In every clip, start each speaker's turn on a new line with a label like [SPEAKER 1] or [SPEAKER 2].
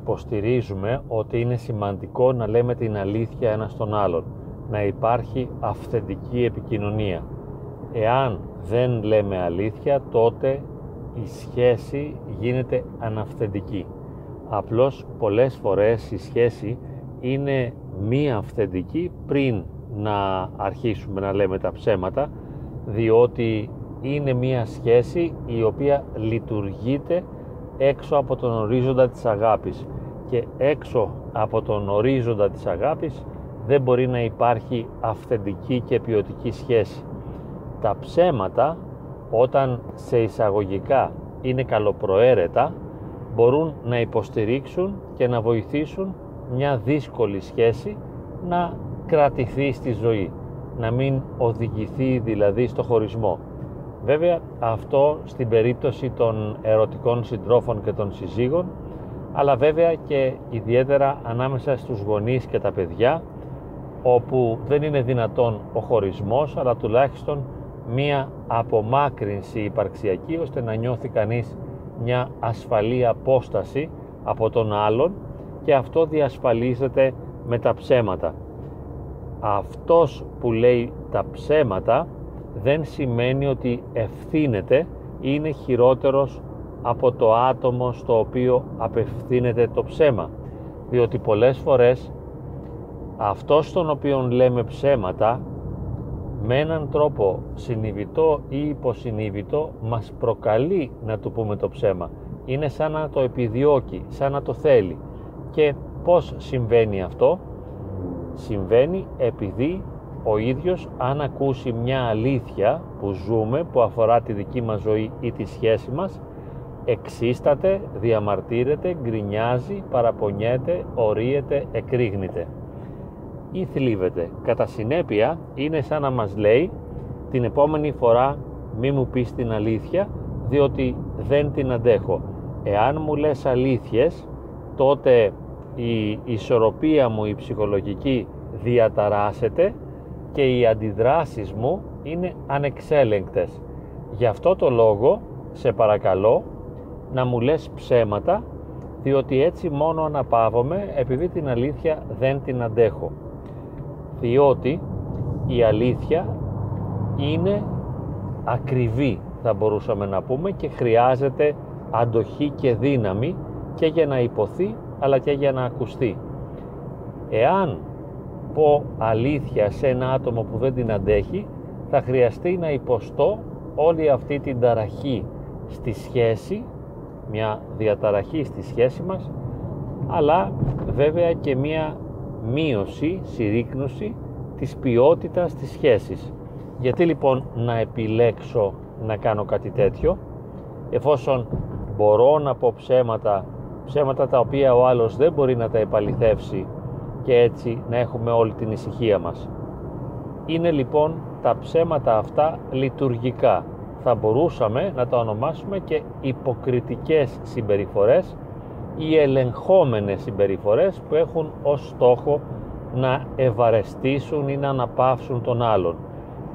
[SPEAKER 1] υποστηρίζουμε ότι είναι σημαντικό να λέμε την αλήθεια ένας στον άλλον, να υπάρχει αυθεντική επικοινωνία. Εάν δεν λέμε αλήθεια, τότε η σχέση γίνεται αναυθεντική. Απλώς πολλές φορές η σχέση είναι μη αυθεντική πριν να αρχίσουμε να λέμε τα ψέματα, διότι είναι μία σχέση η οποία λειτουργείται έξω από τον ορίζοντα της αγάπης και έξω από τον ορίζοντα της αγάπης δεν μπορεί να υπάρχει αυθεντική και ποιοτική σχέση. Τα ψέματα όταν σε εισαγωγικά είναι καλοπροαίρετα μπορούν να υποστηρίξουν και να βοηθήσουν μια δύσκολη σχέση να κρατηθεί στη ζωή, να μην οδηγηθεί δηλαδή στο χωρισμό. Βέβαια αυτό στην περίπτωση των ερωτικών συντρόφων και των συζύγων, αλλά βέβαια και ιδιαίτερα ανάμεσα στους γονείς και τα παιδιά, όπου δεν είναι δυνατόν ο χωρισμός, αλλά τουλάχιστον μία απομάκρυνση υπαρξιακή, ώστε να νιώθει κανείς μια ασφαλή απόσταση από τον άλλον και αυτό διασφαλίζεται με τα ψέματα. Αυτός που λέει τα ψέματα δεν σημαίνει ότι ευθύνεται ή είναι χειρότερος από το άτομο στο οποίο απευθύνεται το ψέμα. Διότι πολλές φορές αυτός στον οποίο λέμε ψέματα με έναν τρόπο συνειδητό ή υποσυνείδητο μας προκαλεί να του πούμε το ψέμα. Είναι σαν να το επιδιώκει, σαν να το θέλει. Και πώς συμβαίνει αυτό; Συμβαίνει επειδή ο ίδιος αν ακούσει μια αλήθεια που ζούμε, που αφορά τη δική μας ζωή ή τη σχέση μας, εξίσταται, διαμαρτύρεται, γκρινιάζει, παραπονιέται, ορίεται, εκρήγνεται ή θλίβεται. Κατά συνέπεια είναι σαν να μας λέει την επόμενη φορά μη μου πεις την αλήθεια διότι δεν την αντέχω. Εάν μου λες αλήθειες τότε η ισορροπία μου η ψυχολογική διαταράσσεται και οι αντιδράσεις μου είναι ανεξέλεγκτες. Γι' αυτό το λόγο σε παρακαλώ να μου λες ψέματα διότι έτσι μόνο αναπαύομαι επειδή την αλήθεια δεν την αντέχω διότι η αλήθεια είναι ακριβή θα μπορούσαμε να πούμε και χρειάζεται αντοχή και δύναμη και για να υποθεί αλλά και για να ακουστεί. Εάν πω αλήθεια σε ένα άτομο που δεν την αντέχει θα χρειαστεί να υποστώ όλη αυτή την ταραχή στη σχέση, μια διαταραχή στη σχέση μας αλλά βέβαια και μια μείωση, συρρήκνωση της ποιότητας της σχέσης. Γιατί λοιπόν να επιλέξω να κάνω κάτι τέτοιο εφόσον μπορώ να πω ψέματα, ψέματα τα οποία ο άλλος δεν μπορεί να τα επαληθεύσει και έτσι να έχουμε όλη την ησυχία μας. Είναι λοιπόν τα ψέματα αυτά λειτουργικά. Θα μπορούσαμε να τα ονομάσουμε και υποκριτικές συμπεριφορές οι ελεγχόμενες συμπεριφορές που έχουν ως στόχο να ευαρεστήσουν ή να αναπαύσουν τον άλλον.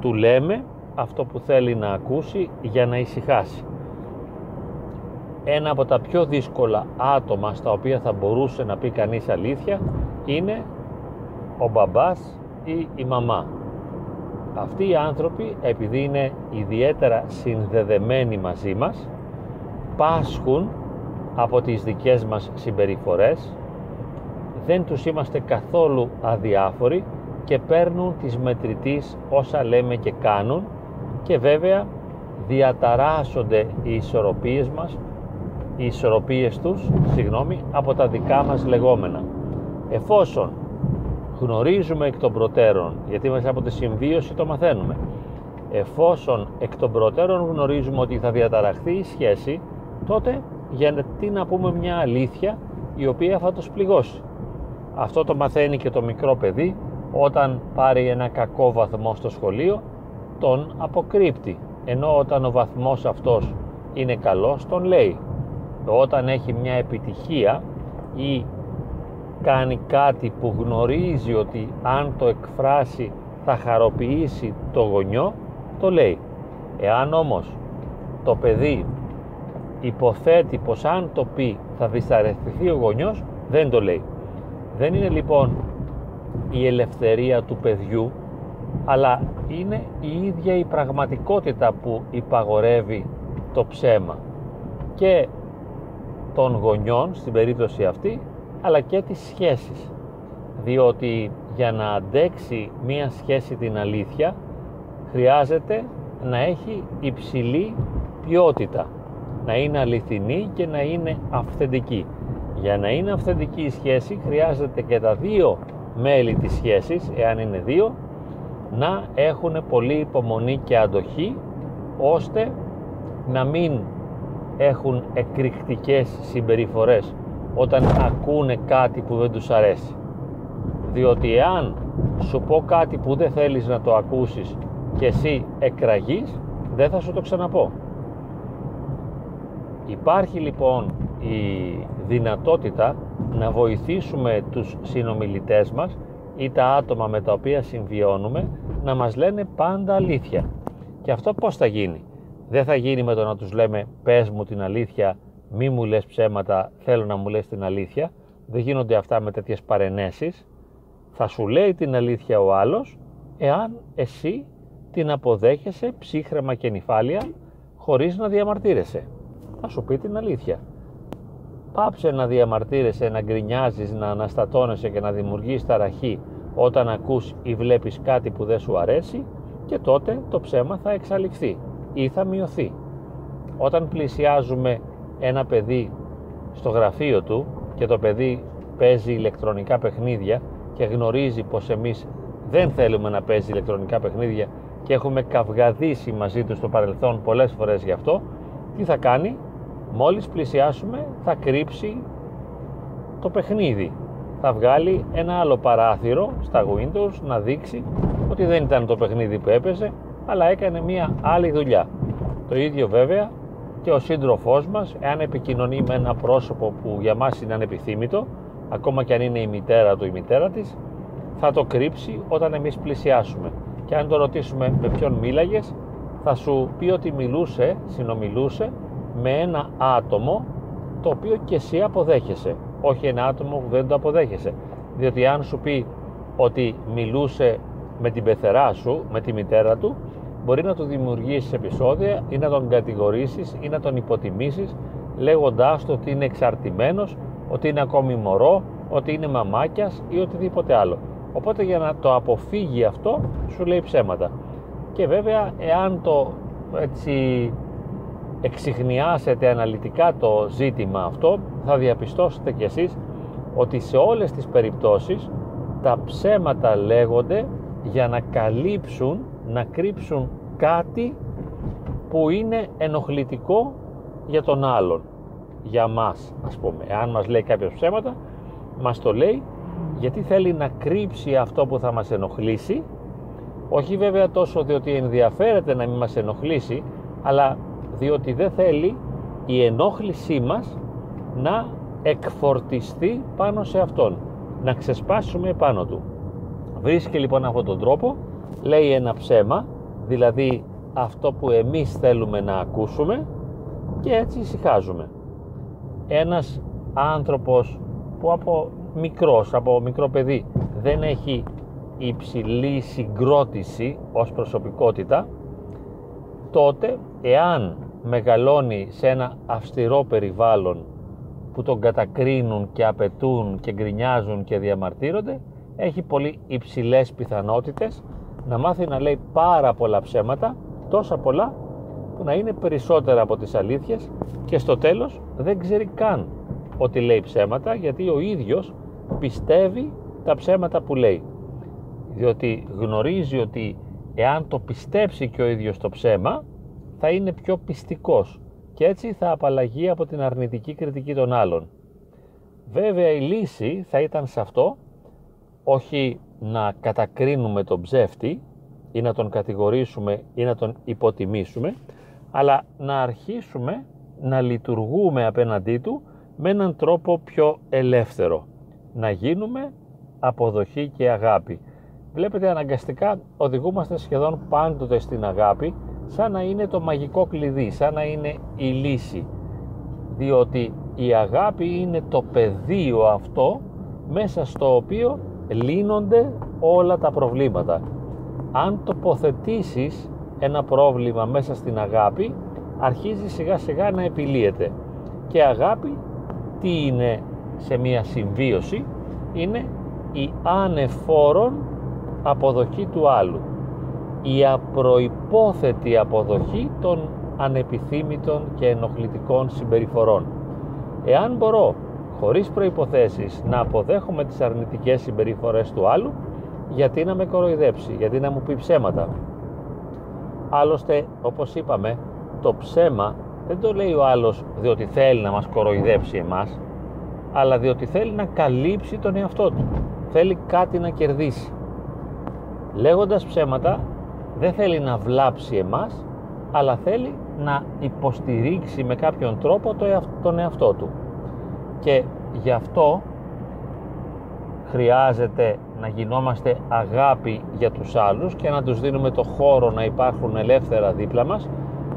[SPEAKER 1] Του λέμε αυτό που θέλει να ακούσει για να ησυχάσει. Ένα από τα πιο δύσκολα άτομα στα οποία θα μπορούσε να πει κανείς αλήθεια είναι ο μπαμπάς ή η μαμά. Αυτοί οι άνθρωποι επειδή είναι ιδιαίτερα συνδεδεμένοι μαζί μας πάσχουν από τις δικές μας συμπεριφορές δεν τους είμαστε καθόλου αδιάφοροι και παίρνουν τις μετρητής όσα λέμε και κάνουν και βέβαια διαταράσσονται οι ισορροπίες μας οι ισορροπίες τους συγγνώμη, από τα δικά μας λεγόμενα. Εφόσον γνωρίζουμε εκ των προτέρων γιατί μέσα από τη συμβίωση το μαθαίνουμε. Εφόσον εκ των προτέρων γνωρίζουμε ότι θα διαταραχθεί η σχέση τότε γιατί να πούμε μια αλήθεια η οποία θα τους πληγώσει. Αυτό το μαθαίνει και το μικρό παιδί όταν πάρει ένα κακό βαθμό στο σχολείο τον αποκρύπτει. Ενώ όταν ο βαθμός αυτός είναι καλός τον λέει. Όταν έχει μια επιτυχία ή κάνει κάτι που γνωρίζει ότι αν το εκφράσει θα χαροποιήσει το γονιό το λέει εάν όμως το παιδί υποθέτει πως αν το πει θα δυσαρεστηθεί ο γονιός, δεν το λέει. Δεν είναι λοιπόν η ελευθερία του παιδιού, αλλά είναι η ίδια η πραγματικότητα που υπαγορεύει το ψέμα και των γονιών στην περίπτωση αυτή, αλλά και τις σχέσεις. Διότι για να αντέξει μία σχέση την αλήθεια χρειάζεται να έχει υψηλή ποιότητα. Να είναι αληθινή και να είναι αυθεντική. Για να είναι αυθεντική η σχέση χρειάζεται και τα δύο μέλη της σχέσης εάν είναι δύο να έχουν πολύ υπομονή και αντοχή ώστε να μην έχουν εκρηκτικές συμπεριφορές όταν ακούνε κάτι που δεν τους αρέσει. Διότι εάν σου πω κάτι που δεν θέλεις να το ακούσεις και εσύ εκραγείς δεν θα σου το ξαναπώ. Υπάρχει λοιπόν η δυνατότητα να βοηθήσουμε τους συνομιλητές μας ή τα άτομα με τα οποία συμβιώνουμε να μας λένε πάντα αλήθεια. Και αυτό πως θα γίνει; Δεν θα γίνει με το να τους λέμε πες μου την αλήθεια μη μου λες ψέματα θέλω να μου λες την αλήθεια δεν γίνονται αυτά με τέτοιες παρενέσεις θα σου λέει την αλήθεια ο άλλος εάν εσύ την αποδέχεσαι ψύχρεμα και νυφάλια χωρίς να διαμαρτύρεσαι. Θα σου πει την αλήθεια. Πάψε να διαμαρτύρεσαι, να γκρινιάζεις, να αναστατώνεσαι και να δημιουργείς ταραχή όταν ακούς ή βλέπεις κάτι που δεν σου αρέσει και τότε το ψέμα θα εξαλειφθεί ή θα μειωθεί. Όταν πλησιάζουμε ένα παιδί στο γραφείο του και το παιδί παίζει ηλεκτρονικά παιχνίδια και γνωρίζει πως εμείς δεν θέλουμε να παίζει ηλεκτρονικά παιχνίδια και έχουμε καυγαδίσει μαζί του στο παρελθόν πολλές φορές γι' αυτό, τι θα κάνει, μόλις πλησιάσουμε θα κρύψει το παιχνίδι. Θα βγάλει ένα άλλο παράθυρο στα Windows να δείξει ότι δεν ήταν το παιχνίδι που έπαιζε, αλλά έκανε μία άλλη δουλειά. Το ίδιο βέβαια και ο σύντροφός μας, εάν επικοινωνεί με ένα πρόσωπο που για μας είναι ανεπιθύμητο, ακόμα και αν είναι η μητέρα του ή η μητέρα της, θα το κρύψει όταν εμείς πλησιάσουμε. Και αν το ρωτήσουμε με ποιον μίλαγες, θα σου πει ότι μιλούσε, συνομιλούσε με ένα άτομο το οποίο και εσύ αποδέχεσαι. Όχι ένα άτομο που δεν το αποδέχεσαι. Διότι αν σου πει ότι μιλούσε με την πεθερά σου, με τη μητέρα του, μπορεί να τους δημιουργήσεις επεισόδια ή να τον κατηγορήσεις ή να τον υποτιμήσεις λέγοντάς του ότι είναι εξαρτημένος ότι είναι ακόμη μωρό, ότι είναι μαμάκιας ή οτιδήποτε άλλο. Οπότε για να το αποφύγει αυτό σου λέει ψέματα. Και βέβαια εάν το έτσι εξηχνιάσετε αναλυτικά το ζήτημα αυτό θα διαπιστώσετε κι εσείς ότι σε όλες τις περιπτώσεις τα ψέματα λέγονται για να καλύψουν, να κρύψουν κάτι που είναι ενοχλητικό για τον άλλον. Για μας ας πούμε. Εάν μας λέει κάποιος ψέματα μας το λέει γιατί θέλει να κρύψει αυτό που θα μας ενοχλήσει. Όχι βέβαια τόσο διότι ενδιαφέρεται να μην μας ενοχλήσει αλλά διότι δεν θέλει η ενόχλησή μας να εκφορτιστεί πάνω σε αυτόν. Να ξεσπάσουμε πάνω του. Βρίσκει λοιπόν αυτόν τον τρόπο λέει ένα ψέμα δηλαδή αυτό που εμείς θέλουμε να ακούσουμε και έτσι ησυχάζουμε. Ένας άνθρωπος που από μικρός, από μικρό παιδί δεν έχει υψηλή συγκρότηση ως προσωπικότητα τότε εάν μεγαλώνει σε ένα αυστηρό περιβάλλον που τον κατακρίνουν και απαιτούν και γκρινιάζουν και διαμαρτύρονται έχει πολύ υψηλές πιθανότητες να μάθει να λέει πάρα πολλά ψέματα τόσα πολλά που να είναι περισσότερα από τις αλήθειες και στο τέλος δεν ξέρει καν ότι λέει ψέματα γιατί ο ίδιος πιστεύει τα ψέματα που λέει διότι γνωρίζει ότι εάν το πιστέψει και ο ίδιος το ψέμα θα είναι πιο πιστικός και έτσι θα απαλλαγεί από την αρνητική κριτική των άλλων. Βέβαια η λύση θα ήταν σε αυτό όχι να κατακρίνουμε τον ψεύτη ή να τον κατηγορήσουμε ή να τον υποτιμήσουμε αλλά να αρχίσουμε να λειτουργούμε απέναντί του με έναν τρόπο πιο ελεύθερο. Να γίνουμε αποδοχή και αγάπη. Βλέπετε αναγκαστικά οδηγούμαστε σχεδόν πάντοτε στην αγάπη σαν να είναι το μαγικό κλειδί, σαν να είναι η λύση. Διότι η αγάπη είναι το πεδίο αυτό μέσα στο οποίο λύνονται όλα τα προβλήματα. Αν τοποθετήσεις ένα πρόβλημα μέσα στην αγάπη, αρχίζει σιγά σιγά να επιλύεται. Και αγάπη τι είναι σε μια συμβίωση, είναι η ανεφόρον αποδοχή του άλλου. Η απροϋπόθετη αποδοχή των ανεπιθύμητων και ενοχλητικών συμπεριφορών. Εάν μπορώ χωρίς προϋποθέσεις να αποδέχομαι τις αρνητικές συμπεριφορές του άλλου, γιατί να με κοροϊδέψει, γιατί να μου πει ψέματα. Άλλωστε, όπως είπαμε, το ψέμα δεν το λέει ο άλλος διότι θέλει να μας κοροϊδέψει εμάς, αλλά διότι θέλει να καλύψει τον εαυτό του. Θέλει κάτι να κερδίσει. Λέγοντας ψέματα, δεν θέλει να βλάψει εμάς, αλλά θέλει να υποστηρίξει με κάποιον τρόπο τον εαυτό του. Και γι' αυτό χρειάζεται να γινόμαστε αγάπη για τους άλλους και να τους δίνουμε το χώρο να υπάρχουν ελεύθερα δίπλα μας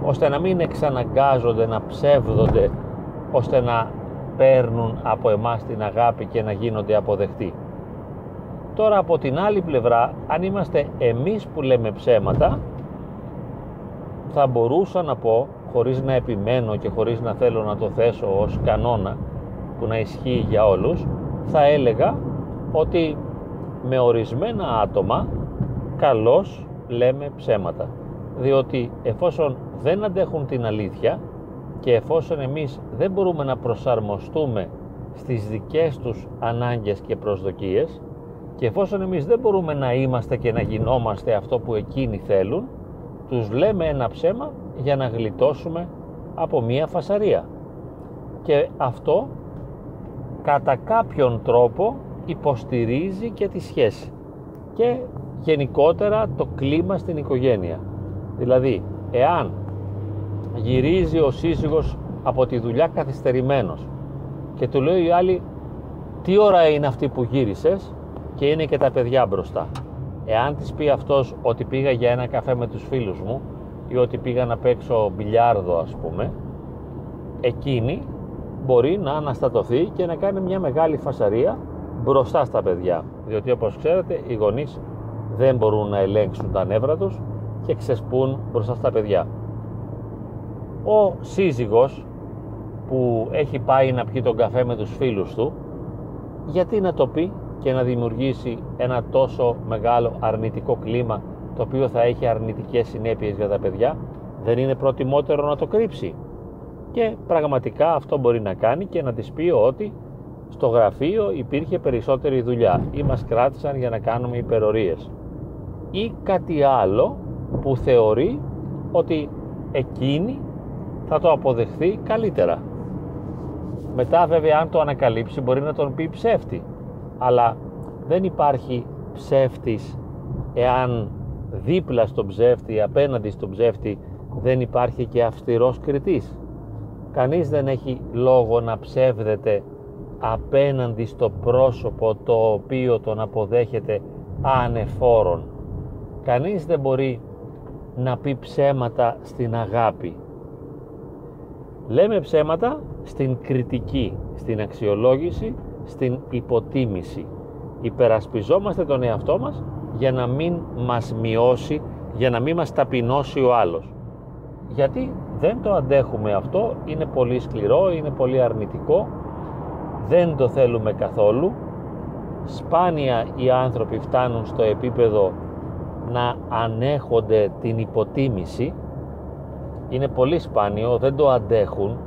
[SPEAKER 1] ώστε να μην εξαναγκάζονται, να ψεύδονται ώστε να παίρνουν από εμάς την αγάπη και να γίνονται αποδεκτοί. Τώρα από την άλλη πλευρά, αν είμαστε εμείς που λέμε ψέματα, θα μπορούσα να πω, χωρίς να επιμένω και χωρίς να θέλω να το θέσω ως κανόνα που να ισχύει για όλους, θα έλεγα ότι με ορισμένα άτομα καλώς λέμε ψέματα. Διότι εφόσον δεν αντέχουν την αλήθεια και εφόσον εμείς δεν μπορούμε να προσαρμοστούμε στις δικές τους ανάγκες και προσδοκίες και εφόσον εμείς δεν μπορούμε να είμαστε και να γινόμαστε αυτό που εκείνοι θέλουν, τους λέμε ένα ψέμα για να γλιτώσουμε από μία φασαρία. Και αυτό κατά κάποιον τρόπο υποστηρίζει και τη σχέση και γενικότερα το κλίμα στην οικογένεια. Δηλαδή, εάν γυρίζει ο σύζυγος από τη δουλειά καθυστερημένος και του λέει η άλλη τι ώρα είναι αυτή που γύρισες; και είναι και τα παιδιά μπροστά. Εάν της πει αυτός ότι πήγα για ένα καφέ με τους φίλους μου ή ότι πήγα να παίξω μπιλιάρδο ας πούμε, εκείνη μπορεί να αναστατωθεί και να κάνει μια μεγάλη φασαρία μπροστά στα παιδιά. Διότι όπως ξέρετε οι γονείς δεν μπορούν να ελέγξουν τα νεύρα τους και ξεσπούν μπροστά στα παιδιά. Ο σύζυγος που έχει πάει να πιει τον καφέ με τους φίλους του γιατί να το πει και να δημιουργήσει ένα τόσο μεγάλο αρνητικό κλίμα το οποίο θα έχει αρνητικές συνέπειες για τα παιδιά δεν είναι προτιμότερο να το κρύψει και πραγματικά αυτό μπορεί να κάνει και να της πει ότι στο γραφείο υπήρχε περισσότερη δουλειά ή μας κράτησαν για να κάνουμε υπερορίες ή κάτι άλλο που θεωρεί ότι εκείνη θα το αποδεχθεί καλύτερα. Μετά βέβαια αν το ανακαλύψει μπορεί να τον πει ψεύτη αλλά δεν υπάρχει ψεύτης εάν δίπλα στον ψεύτη, απέναντι στον ψεύτη δεν υπάρχει και αυστηρός κριτής. Κανείς δεν έχει λόγο να ψεύδεται απέναντι στο πρόσωπο το οποίο τον αποδέχεται ανεφόρον. Κανείς δεν μπορεί να πει ψέματα στην αγάπη. Λέμε ψέματα στην κριτική, στην αξιολόγηση, στην υποτίμηση. Υπερασπιζόμαστε τον εαυτό μας για να μην μας μειώσει, για να μην μας ταπεινώσει ο άλλος. Γιατί δεν το αντέχουμε αυτό, είναι πολύ σκληρό, είναι πολύ αρνητικό. Δεν το θέλουμε καθόλου. Σπάνια οι άνθρωποι φτάνουν στο επίπεδο να ανέχονται την υποτίμηση. Είναι πολύ σπάνιο, δεν το αντέχουν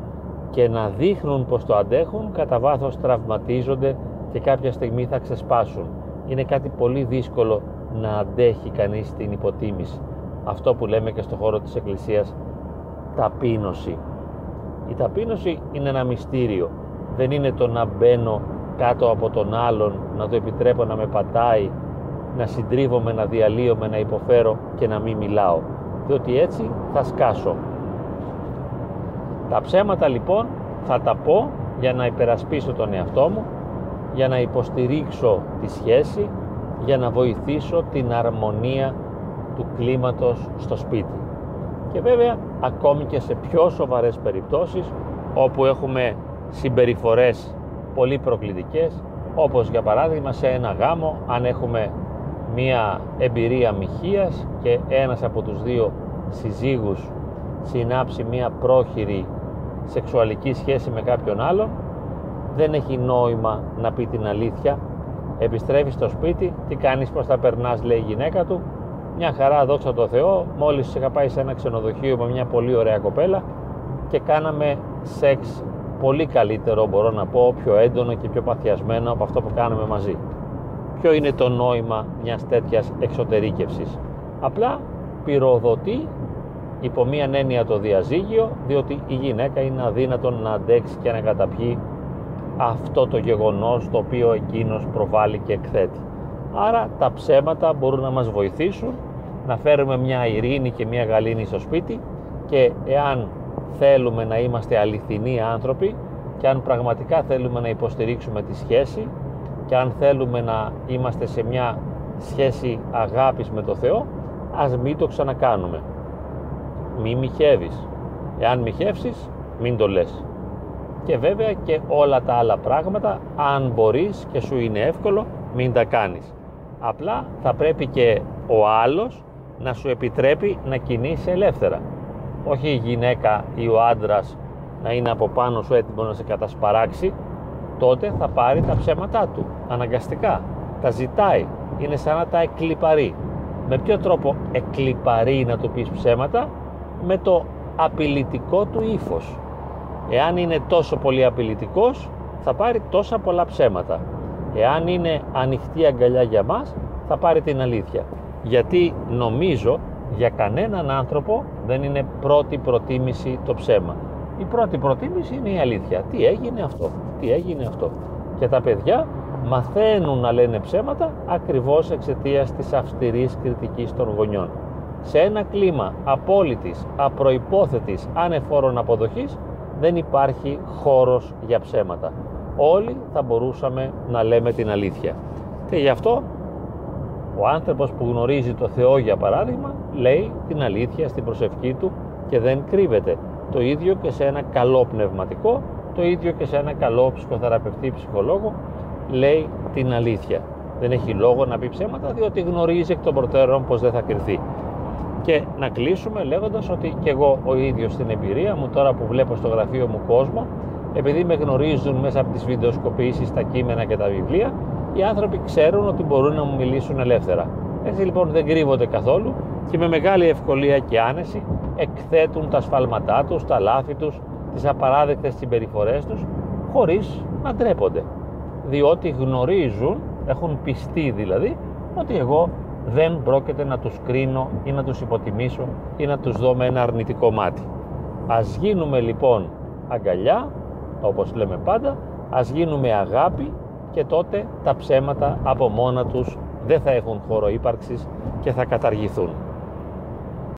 [SPEAKER 1] και να δείχνουν πως το αντέχουν κατά βάθος τραυματίζονται και κάποια στιγμή θα ξεσπάσουν. Είναι κάτι πολύ δύσκολο να αντέχει κανείς την υποτίμηση. Αυτό που λέμε και στο χώρο της Εκκλησίας ταπείνωση η ταπείνωση είναι ένα μυστήριο δεν είναι το να μπαίνω κάτω από τον άλλον, να το επιτρέπω να με πατάει, να συντρίβομαι, να διαλύομαι, να υποφέρω και να μην μιλάω. Διότι έτσι θα σκάσω. Τα ψέματα λοιπόν θα τα πω για να υπερασπίσω τον εαυτό μου, για να υποστηρίξω τη σχέση, για να βοηθήσω την αρμονία του κλίματος στο σπίτι. Και βέβαια ακόμη και σε πιο σοβαρές περιπτώσεις όπου έχουμε συμπεριφορές πολύ προκλητικές όπως για παράδειγμα σε ένα γάμο αν έχουμε μία εμπειρία μοιχείας και ένας από τους δύο συζύγους συνάψει μία πρόχειρη σεξουαλική σχέση με κάποιον άλλον δεν έχει νόημα να πει την αλήθεια. Επιστρέφεις στο σπίτι τι κάνεις πως θα περνάς λέει η γυναίκα του μια χαρά δόξα τω Θεώ μόλις είχα πάει σε ένα ξενοδοχείο με μια πολύ ωραία κοπέλα και κάναμε σεξ πολύ καλύτερο μπορώ να πω πιο έντονο και πιο παθιασμένο από αυτό που κάναμε μαζί ποιο είναι το νόημα μιας τέτοιας εξωτερήκευσης; Απλά πυροδοτεί υπό μία έννοια το διαζύγιο διότι η γυναίκα είναι αδύνατον να αντέξει και να καταπιεί αυτό το γεγονός το οποίο εκείνος προβάλλει και εκθέτει. Άρα τα ψέματα μπορούν να μας βοηθήσουν να φέρουμε μια ειρήνη και μια γαλήνη στο σπίτι και εάν θέλουμε να είμαστε αληθινοί άνθρωποι και αν πραγματικά θέλουμε να υποστηρίξουμε τη σχέση και αν θέλουμε να είμαστε σε μια σχέση αγάπης με το Θεό ας μην το ξανακάνουμε. Μη μοιχεύεις. Εάν μοιχεύσεις μην το λες. Και βέβαια και όλα τα άλλα πράγματα αν μπορείς και σου είναι εύκολο μην τα κάνεις απλά θα πρέπει και ο άλλος να σου επιτρέπει να κινείσαι ελεύθερα. Όχι η γυναίκα ή ο άντρας να είναι από πάνω σου έτοιμο να σε κατασπαράξει τότε θα πάρει τα ψέματά του αναγκαστικά. Τα ζητάει. Είναι σαν να τα εκλυπαρεί. Με ποιο τρόπο εκλυπαρεί να του πεις ψέματα; Με το απειλητικό του ύφος. Εάν είναι τόσο πολύ απειλητικός, θα πάρει τόσα πολλά ψέματα. Εάν είναι ανοιχτή αγκαλιά για μας, θα πάρει την αλήθεια. Γιατί νομίζω για κανέναν άνθρωπο δεν είναι πρώτη προτίμηση το ψέμα. Η πρώτη προτίμηση είναι η αλήθεια. Τι έγινε αυτό, τι έγινε αυτό. Και τα παιδιά μαθαίνουν να λένε ψέματα ακριβώς εξαιτίας της αυστηρής κριτικής των γονιών. Σε ένα κλίμα απόλυτης, απροϋπόθετης, ανεφόρων αποδοχής, δεν υπάρχει χώρος για ψέματα. Όλοι θα μπορούσαμε να λέμε την αλήθεια. Και γι' αυτό ο άνθρωπος που γνωρίζει το Θεό για παράδειγμα λέει την αλήθεια στην προσευχή του και δεν κρύβεται. Το ίδιο και σε ένα καλό πνευματικό, το ίδιο και σε ένα καλό ψυχοθεραπευτή ψυχολόγο λέει την αλήθεια. Δεν έχει λόγο να πει ψέματα διότι γνωρίζει εκ των προτέρων πως δεν θα κρυθεί. Και να κλείσουμε λέγοντας ότι και εγώ ο ίδιος στην εμπειρία μου τώρα που βλέπω στο γραφείο μου κόσμο επειδή με γνωρίζουν μέσα από τις βιντεοσκοπήσεις, τα κείμενα και τα βιβλία οι άνθρωποι ξέρουν ότι μπορούν να μου μιλήσουν ελεύθερα. Έτσι λοιπόν δεν κρύβονται καθόλου και με μεγάλη ευκολία και άνεση εκθέτουν τα σφάλματά τους, τα λάθη τους, τις απαράδεκτες συμπεριφορές τους χωρίς να ντρέπονται. Διότι γνωρίζουν, έχουν πιστεί δηλαδή, ότι εγώ δεν πρόκειται να τους κρίνω ή να τους υποτιμήσω ή να τους δω με ένα αρνητικό μάτι. Ας γίνουμε λοιπόν αγκαλιά, όπως λέμε πάντα, ας γίνουμε αγάπη και τότε τα ψέματα από μόνα τους δεν θα έχουν χώρο ύπαρξης και θα καταργηθούν.